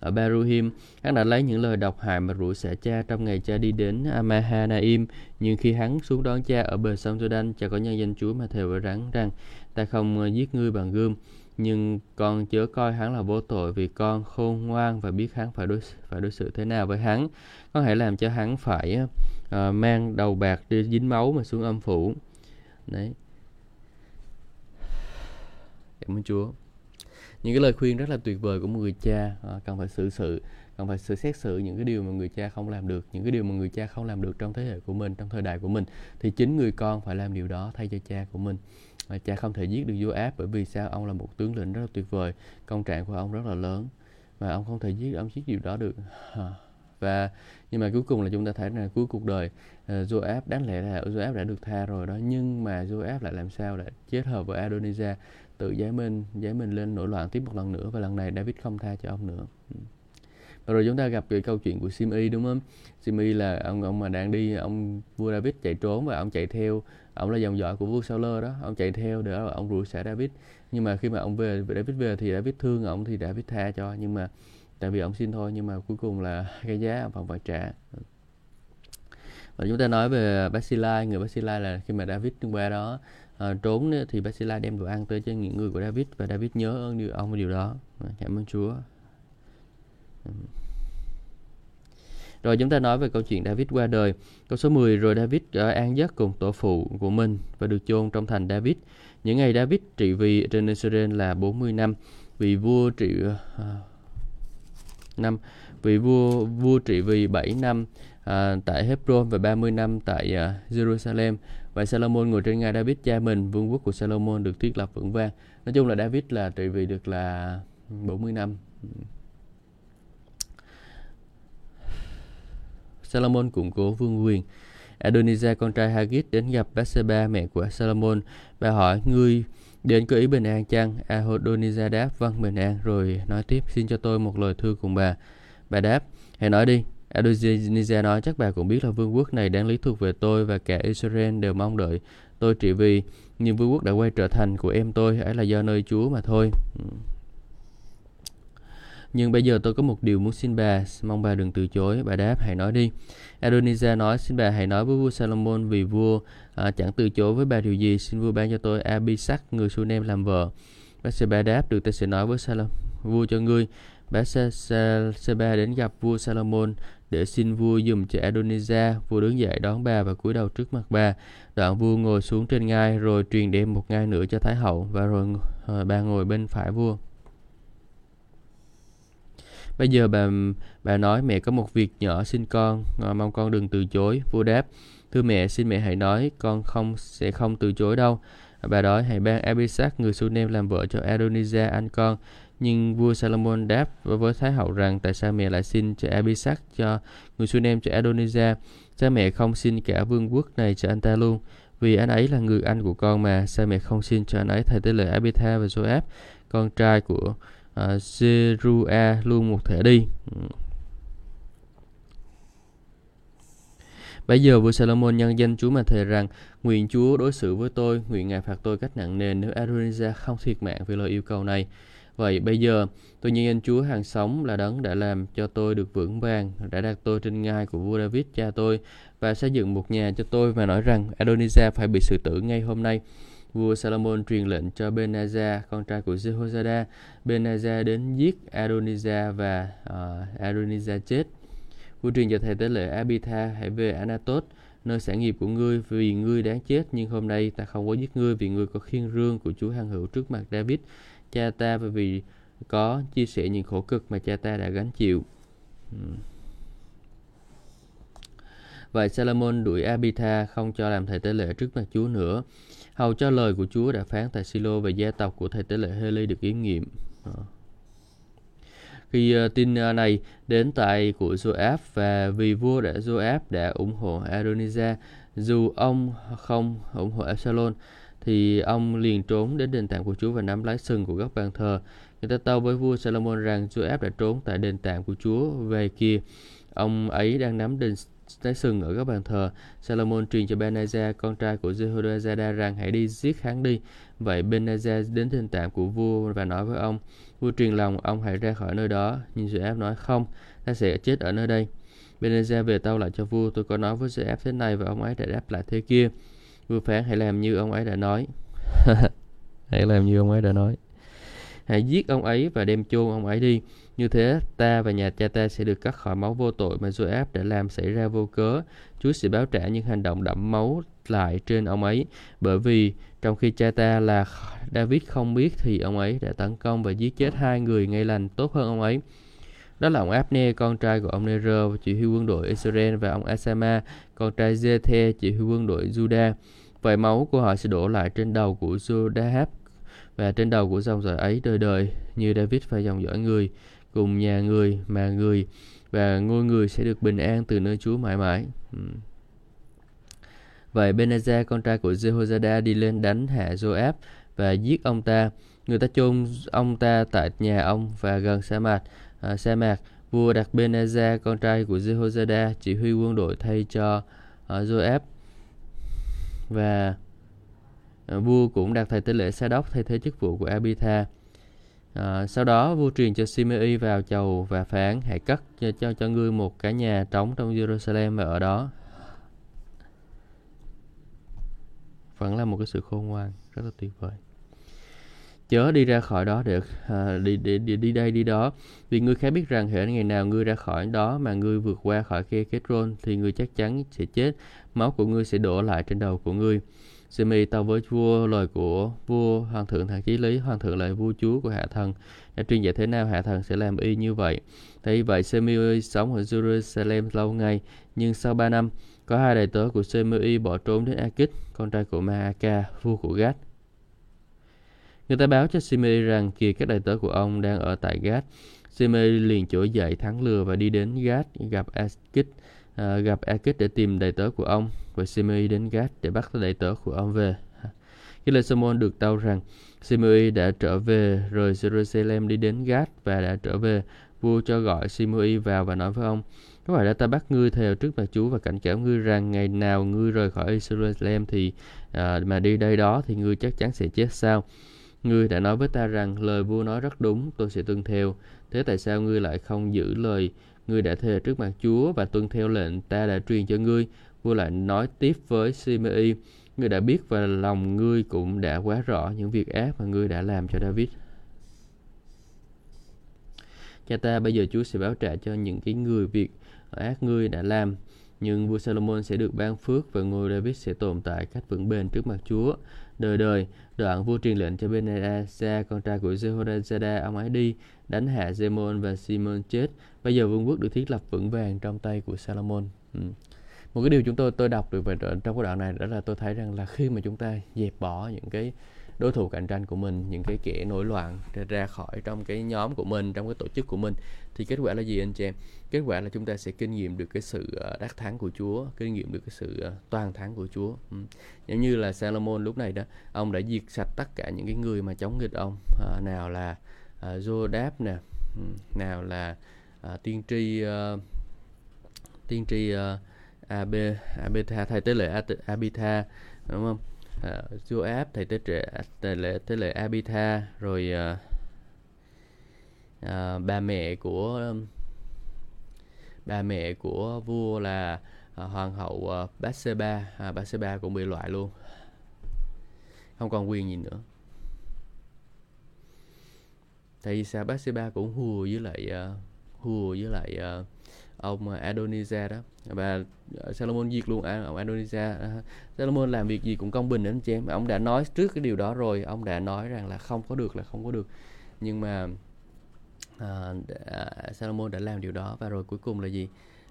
ở Baruhim hắn đã lấy những lời độc hại mà rủa xả cha trong ngày cha đi đến Amahanaim. nhưng khi hắn xuống đón cha ở bờ sông Jordan, cha có nhân danh Chúa mà thề với rắn rằng, ta không ờ, giết ngươi bằng gươm nhưng con chớ coi hắn là vô tội vì con khôn ngoan và biết hắn phải đối phải đối xử thế nào với hắn. Con hãy làm cho hắn phải uh, mang đầu bạc đi dính máu mà xuống âm phủ. Đấy. Cảm ơn Chúa. Những cái lời khuyên rất là tuyệt vời của một người cha uh, cần phải xử sự cần phải sự xét xử những cái điều mà người cha không làm được những cái điều mà người cha không làm được trong thế hệ của mình trong thời đại của mình thì chính người con phải làm điều đó thay cho cha của mình cha không thể giết được vua áp bởi vì sao ông là một tướng lĩnh rất là tuyệt vời công trạng của ông rất là lớn. Và ông không thể giết ông giết điều đó được. Và nhưng mà cuối cùng là chúng ta thấy là cuối cuộc đời ờ, uh, Joab đáng lẽ là Joab đã được tha rồi đó. Nhưng mà Joab lại làm sao lại kết hợp với Adonijah tự giải mình giải mình lên nổi loạn tiếp một lần nữa. Và lần này David không tha cho ông nữa. Ừ rồi chúng ta gặp cái câu chuyện của Simi đúng không? Simi là ông ông mà đang đi ông vua David chạy trốn và ông chạy theo. Ông là dòng dõi của vua Saul đó ông chạy theo để ông rủa xả David. Nhưng mà khi mà ông về David về thì David thương ông thì David tha cho. Nhưng mà tại vì ông xin thôi nhưng mà cuối cùng là [LAUGHS] cái giá ông phải trả. Và chúng ta nói về Basilai người Basilai là khi mà David qua đó à, trốn thì Basilai đem đồ ăn tới cho những người của David và David nhớ ơn điều ông điều đó. Ờ, cảm ơn Chúa rồi chúng ta nói về câu chuyện David qua đời. Câu số 10 rồi David ở an giấc cùng tổ phụ của mình và được chôn trong thành David. Những ngày David trị vì trên Israel là 40 năm. Vì vua trị uh, năm vì vua vua trị vì 7 năm à, tại Hebron và 30 năm tại uh, Jerusalem. Và Salomon ngồi trên ngai David cha mình, vương quốc của Salomon được thiết lập vững vang. Nói chung là David là trị vì được là 40 năm. Salomon, củng cố vương quyền. Adonijah, con trai Hagit, đến gặp Bathsheba, mẹ của Salomon, và hỏi, ngươi đến có ý bình an chăng? Adonijah đáp vâng bình an rồi nói tiếp, xin cho tôi một lời thư cùng bà. Bà đáp, hãy nói đi. Adonijah nói, chắc bà cũng biết là vương quốc này đáng lý thuộc về tôi và cả Israel đều mong đợi tôi trị vì nhưng vương quốc đã quay trở thành của em tôi, ấy là do nơi Chúa mà thôi. Nhưng bây giờ tôi có một điều muốn xin bà, mong bà đừng từ chối. Bà đáp, hãy nói đi. Adonijah nói, xin bà hãy nói với vua Salomon vì vua à, chẳng từ chối với bà điều gì. Xin vua ban cho tôi Abisak, người Sunem làm vợ. Bà đáp, được ta sẽ nói với Salom, vua cho ngươi. Bà đến gặp vua Salomon để xin vua dùng cho Adonijah. Vua đứng dậy đón bà và cúi đầu trước mặt bà. Đoạn vua ngồi xuống trên ngai rồi truyền đêm một ngai nữa cho Thái hậu và rồi à, bà ngồi bên phải vua. Bây giờ bà bà nói mẹ có một việc nhỏ xin con, mong con đừng từ chối. Vua đáp, thưa mẹ, xin mẹ hãy nói, con không sẽ không từ chối đâu. Bà nói hãy ban Abisak người Sunem làm vợ cho Adonijah anh con. Nhưng vua Salomon đáp với Thái hậu rằng tại sao mẹ lại xin cho Abisak cho người Sunem cho Adonijah? Sao mẹ không xin cả vương quốc này cho anh ta luôn? Vì anh ấy là người anh của con mà, sao mẹ không xin cho anh ấy thay thế lời Abitha và Joab, con trai của Ờ, uh, Zerua luôn một thể đi. Ừ. Bây giờ vua Salomon nhân danh Chúa mà thề rằng nguyện Chúa đối xử với tôi, nguyện Ngài phạt tôi cách nặng nề nếu Adonijah không thiệt mạng vì lời yêu cầu này. Vậy bây giờ tôi nhân danh Chúa hàng sống là đấng đã làm cho tôi được vững vàng, đã đặt tôi trên ngai của vua David cha tôi và xây dựng một nhà cho tôi và nói rằng Adonijah phải bị xử tử ngay hôm nay vua Salomon truyền lệnh cho benaja con trai của Jehoiada. benaja đến giết Adonijah và uh, Adonijah chết. Vua truyền cho thầy tế lễ Abitha hãy về Anatot, nơi sản nghiệp của ngươi vì ngươi đáng chết nhưng hôm nay ta không có giết ngươi vì ngươi có khiên rương của Chúa hằng hữu trước mặt David cha ta và vì có chia sẻ những khổ cực mà cha ta đã gánh chịu. Hmm. Vậy Salomon đuổi Abitha không cho làm thầy tế lễ trước mặt Chúa nữa hầu cho lời của Chúa đã phán tại Silo về gia tộc của thầy tế lễ Heli được yếm nghiệm. Ờ. Khi uh, tin uh, này đến tại của Joab và vì vua đã Joab đã ủng hộ Adonijah, dù ông không ủng hộ Absalom, thì ông liền trốn đến đền tạm của Chúa và nắm lái sừng của góc bàn thờ. Người ta tâu với vua Salomon rằng Joab đã trốn tại đền tạm của Chúa về kia. Ông ấy đang nắm đền lấy sừng ở các bàn thờ. Salomon truyền cho Benazia, con trai của Jehoiada rằng hãy đi giết hắn đi. Vậy Benazia đến thềm tạm của vua và nói với ông, vua truyền lòng ông hãy ra khỏi nơi đó. Nhưng Joab nói không, ta sẽ chết ở nơi đây. Benazia về tâu lại cho vua, tôi có nói với Joab thế này và ông ấy đã đáp lại thế kia. Vua phán hãy làm như ông ấy đã nói. [LAUGHS] hãy làm như ông ấy đã nói. Hãy giết ông ấy và đem chôn ông ấy đi. Như thế, ta và nhà cha ta sẽ được cắt khỏi máu vô tội mà Joab đã làm xảy ra vô cớ. Chúa sẽ báo trả những hành động đẫm máu lại trên ông ấy, bởi vì trong khi cha ta là David không biết thì ông ấy đã tấn công và giết chết hai người ngay lành tốt hơn ông ấy. Đó là ông Abner, con trai của ông Nero, chỉ huy quân đội Israel và ông Asama, con trai Zethe, chỉ huy quân đội Judah. Vậy máu của họ sẽ đổ lại trên đầu của Jodahab và trên đầu của dòng dõi ấy đời đời như David và dòng dõi người cùng nhà người mà người và ngôi người sẽ được bình an từ nơi Chúa mãi mãi. Ừ. Vậy Benazia con trai của Jehoiada đi lên đánh hạ Joab và giết ông ta. Người ta chôn ông ta tại nhà ông và gần sa mạc. À, sa mạc vua đặt Benazia con trai của Jehoiada chỉ huy quân đội thay cho uh, Joab và uh, vua cũng đặt thầy tế lễ Sa đốc thay thế chức vụ của Abitha. À, sau đó vua truyền cho Simei vào chầu và phán hãy cất cho, cho cho ngươi một cái nhà trống trong Jerusalem và ở đó. Vẫn là một cái sự khôn ngoan rất là tuyệt vời. Chớ đi ra khỏi đó được à, ờ, đi, đi đi đi đây đi đó. Vì ngươi khá biết rằng hệ ngày nào ngươi ra khỏi đó mà ngươi vượt qua khỏi khe kết rôn thì ngươi chắc chắn sẽ chết. Máu của ngươi sẽ đổ lại trên đầu của ngươi. Semi tâu với vua lời của vua hoàng thượng thằng chí lý hoàng thượng lại vua chúa của hạ thần. Đã truyền dạy thế nào hạ thần sẽ làm y như vậy? Thấy vậy Semi sống ở Jerusalem lâu ngày nhưng sau 3 năm có hai đại tớ của Semi bỏ trốn đến Akit con trai của Maaka vua của Gad Người ta báo cho Simei rằng kìa các đại tớ của ông đang ở tại Gad. Simei liền trỗi dậy thắng lừa và đi đến Gad gặp Akit, à, gặp Akit để tìm đại tớ của ông và Simei đến Gad để bắt đại tớ của ông về. Khi lời Solomon được tâu rằng Simei đã trở về rồi Jerusalem đi đến Gad và đã trở về, vua cho gọi Simei vào và nói với ông có phải là ta bắt ngươi theo trước mặt Chúa và cảnh cáo ngươi rằng ngày nào ngươi rời khỏi Jerusalem thì à, mà đi đây đó thì ngươi chắc chắn sẽ chết sao? Ngươi đã nói với ta rằng lời vua nói rất đúng, tôi sẽ tuân theo. Thế tại sao ngươi lại không giữ lời ngươi đã thề trước mặt Chúa và tuân theo lệnh ta đã truyền cho ngươi? Vua lại nói tiếp với Simei, ngươi đã biết và lòng ngươi cũng đã quá rõ những việc ác mà ngươi đã làm cho David. Cha ta bây giờ Chúa sẽ báo trả cho những cái người việc ác ngươi đã làm nhưng vua Salomon sẽ được ban phước và ngôi David sẽ tồn tại cách vững bền trước mặt Chúa đời đời. Đoạn vua truyền lệnh cho Benadasa, con trai của Jehoiada, ông ấy đi đánh hạ Zemon và Simon chết. Bây giờ vương quốc được thiết lập vững vàng trong tay của Salomon. Ừ. Một cái điều chúng tôi tôi đọc được về trong cái đoạn này đó là tôi thấy rằng là khi mà chúng ta dẹp bỏ những cái đối thủ cạnh tranh của mình những cái kẻ nổi loạn ra khỏi trong cái nhóm của mình trong cái tổ chức của mình thì kết quả là gì anh chị em? Kết quả là chúng ta sẽ kinh nghiệm được cái sự ờ, đắc thắng của Chúa kinh nghiệm được cái sự ờ, toàn thắng của Chúa. Ừ. giống như là Salomon lúc này đó ông đã diệt sạch tất cả những cái người mà chống nghịch ông. À, nào là à, Jodab nè nào là à, tiên tri à, tiên tri à, Ab Abitha thay tế lễ Abitha đúng không? Joab thầy tế lễ tế lễ tế lễ Abitha rồi uh, uh, bà mẹ của um, bà mẹ của vua là uh, hoàng hậu uh, Bathsheba. À, Bathsheba cũng bị loại luôn. Không còn quyền gì nữa. Tại vì sao Bathsheba cũng hùa với lại uh, hùa với lại uh, ông à, Adonijah đó. Và Salomon diệt luôn à, ông Adonijah à, Salomon làm việc gì cũng công bình anh chị em. Ông đã nói trước cái điều đó rồi. Ông đã nói rằng là không có được là không có được. Nhưng mà uh, Salomon đã làm điều đó. Và rồi cuối cùng là gì?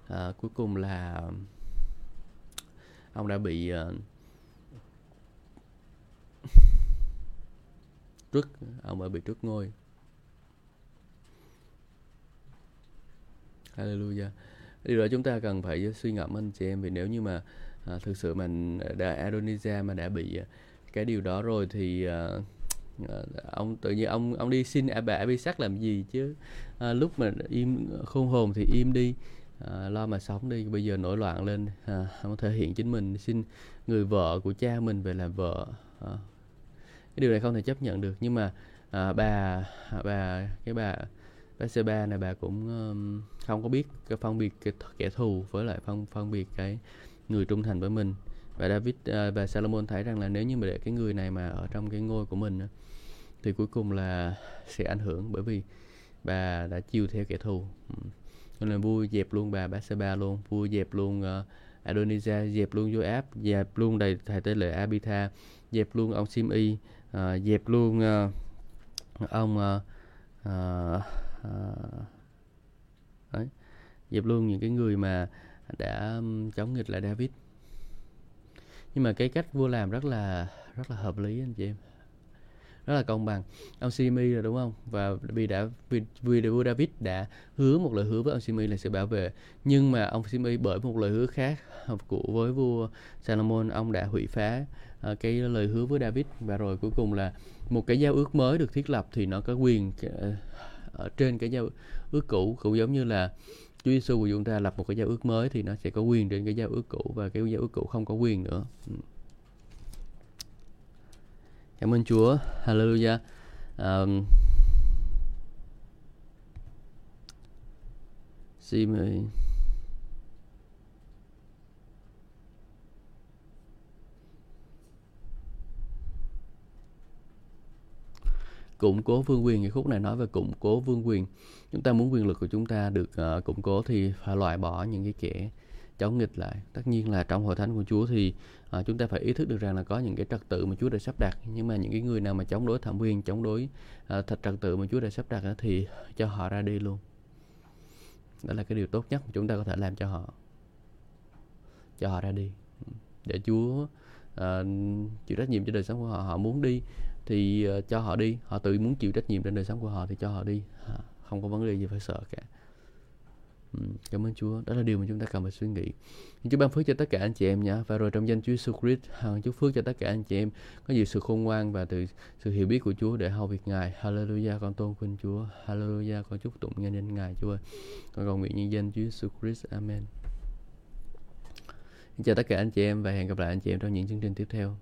À, cuối cùng là ông đã bị [LAUGHS] uh, trước ông đã bị trước ngôi. Hallelujah. Điều đó chúng ta cần phải suy ngẫm anh chị em vì nếu như mà à, thực sự mình đã Adonija mà đã bị à, cái điều đó rồi thì à, à, ông tự nhiên ông ông đi xin bà Abisak làm gì chứ? À, lúc mà im khôn hồn thì im đi à, lo mà sống đi. Bây giờ nổi loạn lên à, không thể hiện chính mình xin người vợ của cha mình về làm vợ à, cái điều này không thể chấp nhận được. Nhưng mà à, bà bà cái bà bà c ba này bà cũng um, không có biết cái phân biệt cái kẻ thù với lại phân phân biệt cái người trung thành với mình. Và David uh, và Salomon thấy rằng là nếu như mà để cái người này mà ở trong cái ngôi của mình thì cuối cùng là sẽ ảnh hưởng bởi vì bà đã chiều theo kẻ thù. Nên là vua dẹp luôn bà Bathsheba luôn. Vua dẹp luôn uh, Adonijah dẹp luôn Joab dẹp luôn đầy thầy tế lệ Abitha dẹp luôn ông simi uh, ờ, dẹp luôn uh, ông uh, uh, Ờ, đấy, dẹp luôn những cái người mà đã chống nghịch lại David. Nhưng mà cái cách vua làm rất là rất là hợp lý anh chị em. Rất là công bằng. Ông Simi là đúng không? Và vì đã vì, vì vua David đã hứa một lời hứa với ông Simi là sẽ bảo vệ. Nhưng mà ông Simi bởi một lời hứa khác của với vua Salomon ông đã hủy phá uh, cái lời hứa với David. Và rồi cuối cùng là một cái giao ước mới được thiết lập thì nó có quyền uh, ở trên cái giao ước cũ cũng giống như là Chúa Giêsu của chúng ta lập một cái giao ước mới thì nó sẽ có quyền trên cái giao ước cũ và cái giao ước cũ không có quyền nữa. Ừ. Cảm ơn Chúa. Hallelujah. Um, xin mời củng cố vương quyền. Cái khúc này nói về củng cố vương quyền chúng ta muốn quyền lực của chúng ta được uh, củng cố thì phải loại bỏ những cái kẻ chống nghịch lại. Tất nhiên là trong hội thánh của Chúa thì uh, chúng ta phải ý thức được rằng là có những cái trật tự mà Chúa đã sắp đặt. Nhưng mà những cái người nào mà chống đối thẩm quyền chống đối uh, thật trật tự mà Chúa đã sắp đặt uh, thì cho họ ra đi luôn. Đó là cái điều tốt nhất mà chúng ta có thể làm cho họ. Cho họ ra đi. Để Chúa uh, chịu trách nhiệm cho đời sống của họ họ muốn đi thì ờ, cho họ đi. Họ tự muốn chịu trách nhiệm trên đời sống của họ thì cho họ đi. À, không có vấn đề gì phải sợ cả. Ừ, cảm ơn Chúa. Đó là điều mà chúng ta cần phải suy nghĩ. Chúa ban phước cho tất cả anh chị em nhé và rồi trong danh Chúa Jesus Christ à, chúc phước cho tất cả anh chị em. Có nhiều sự khôn ngoan và từ sự hiểu biết của Chúa để hầu việc Ngài. Hallelujah con tôn vinh Chúa. Hallelujah con chúc tụng nhân danh Ngài Chúa con cầu nguyện nhân danh Chúa Jesus Christ. Amen. Chào tất cả anh chị em và hẹn gặp lại anh chị em trong những chương trình tiếp theo.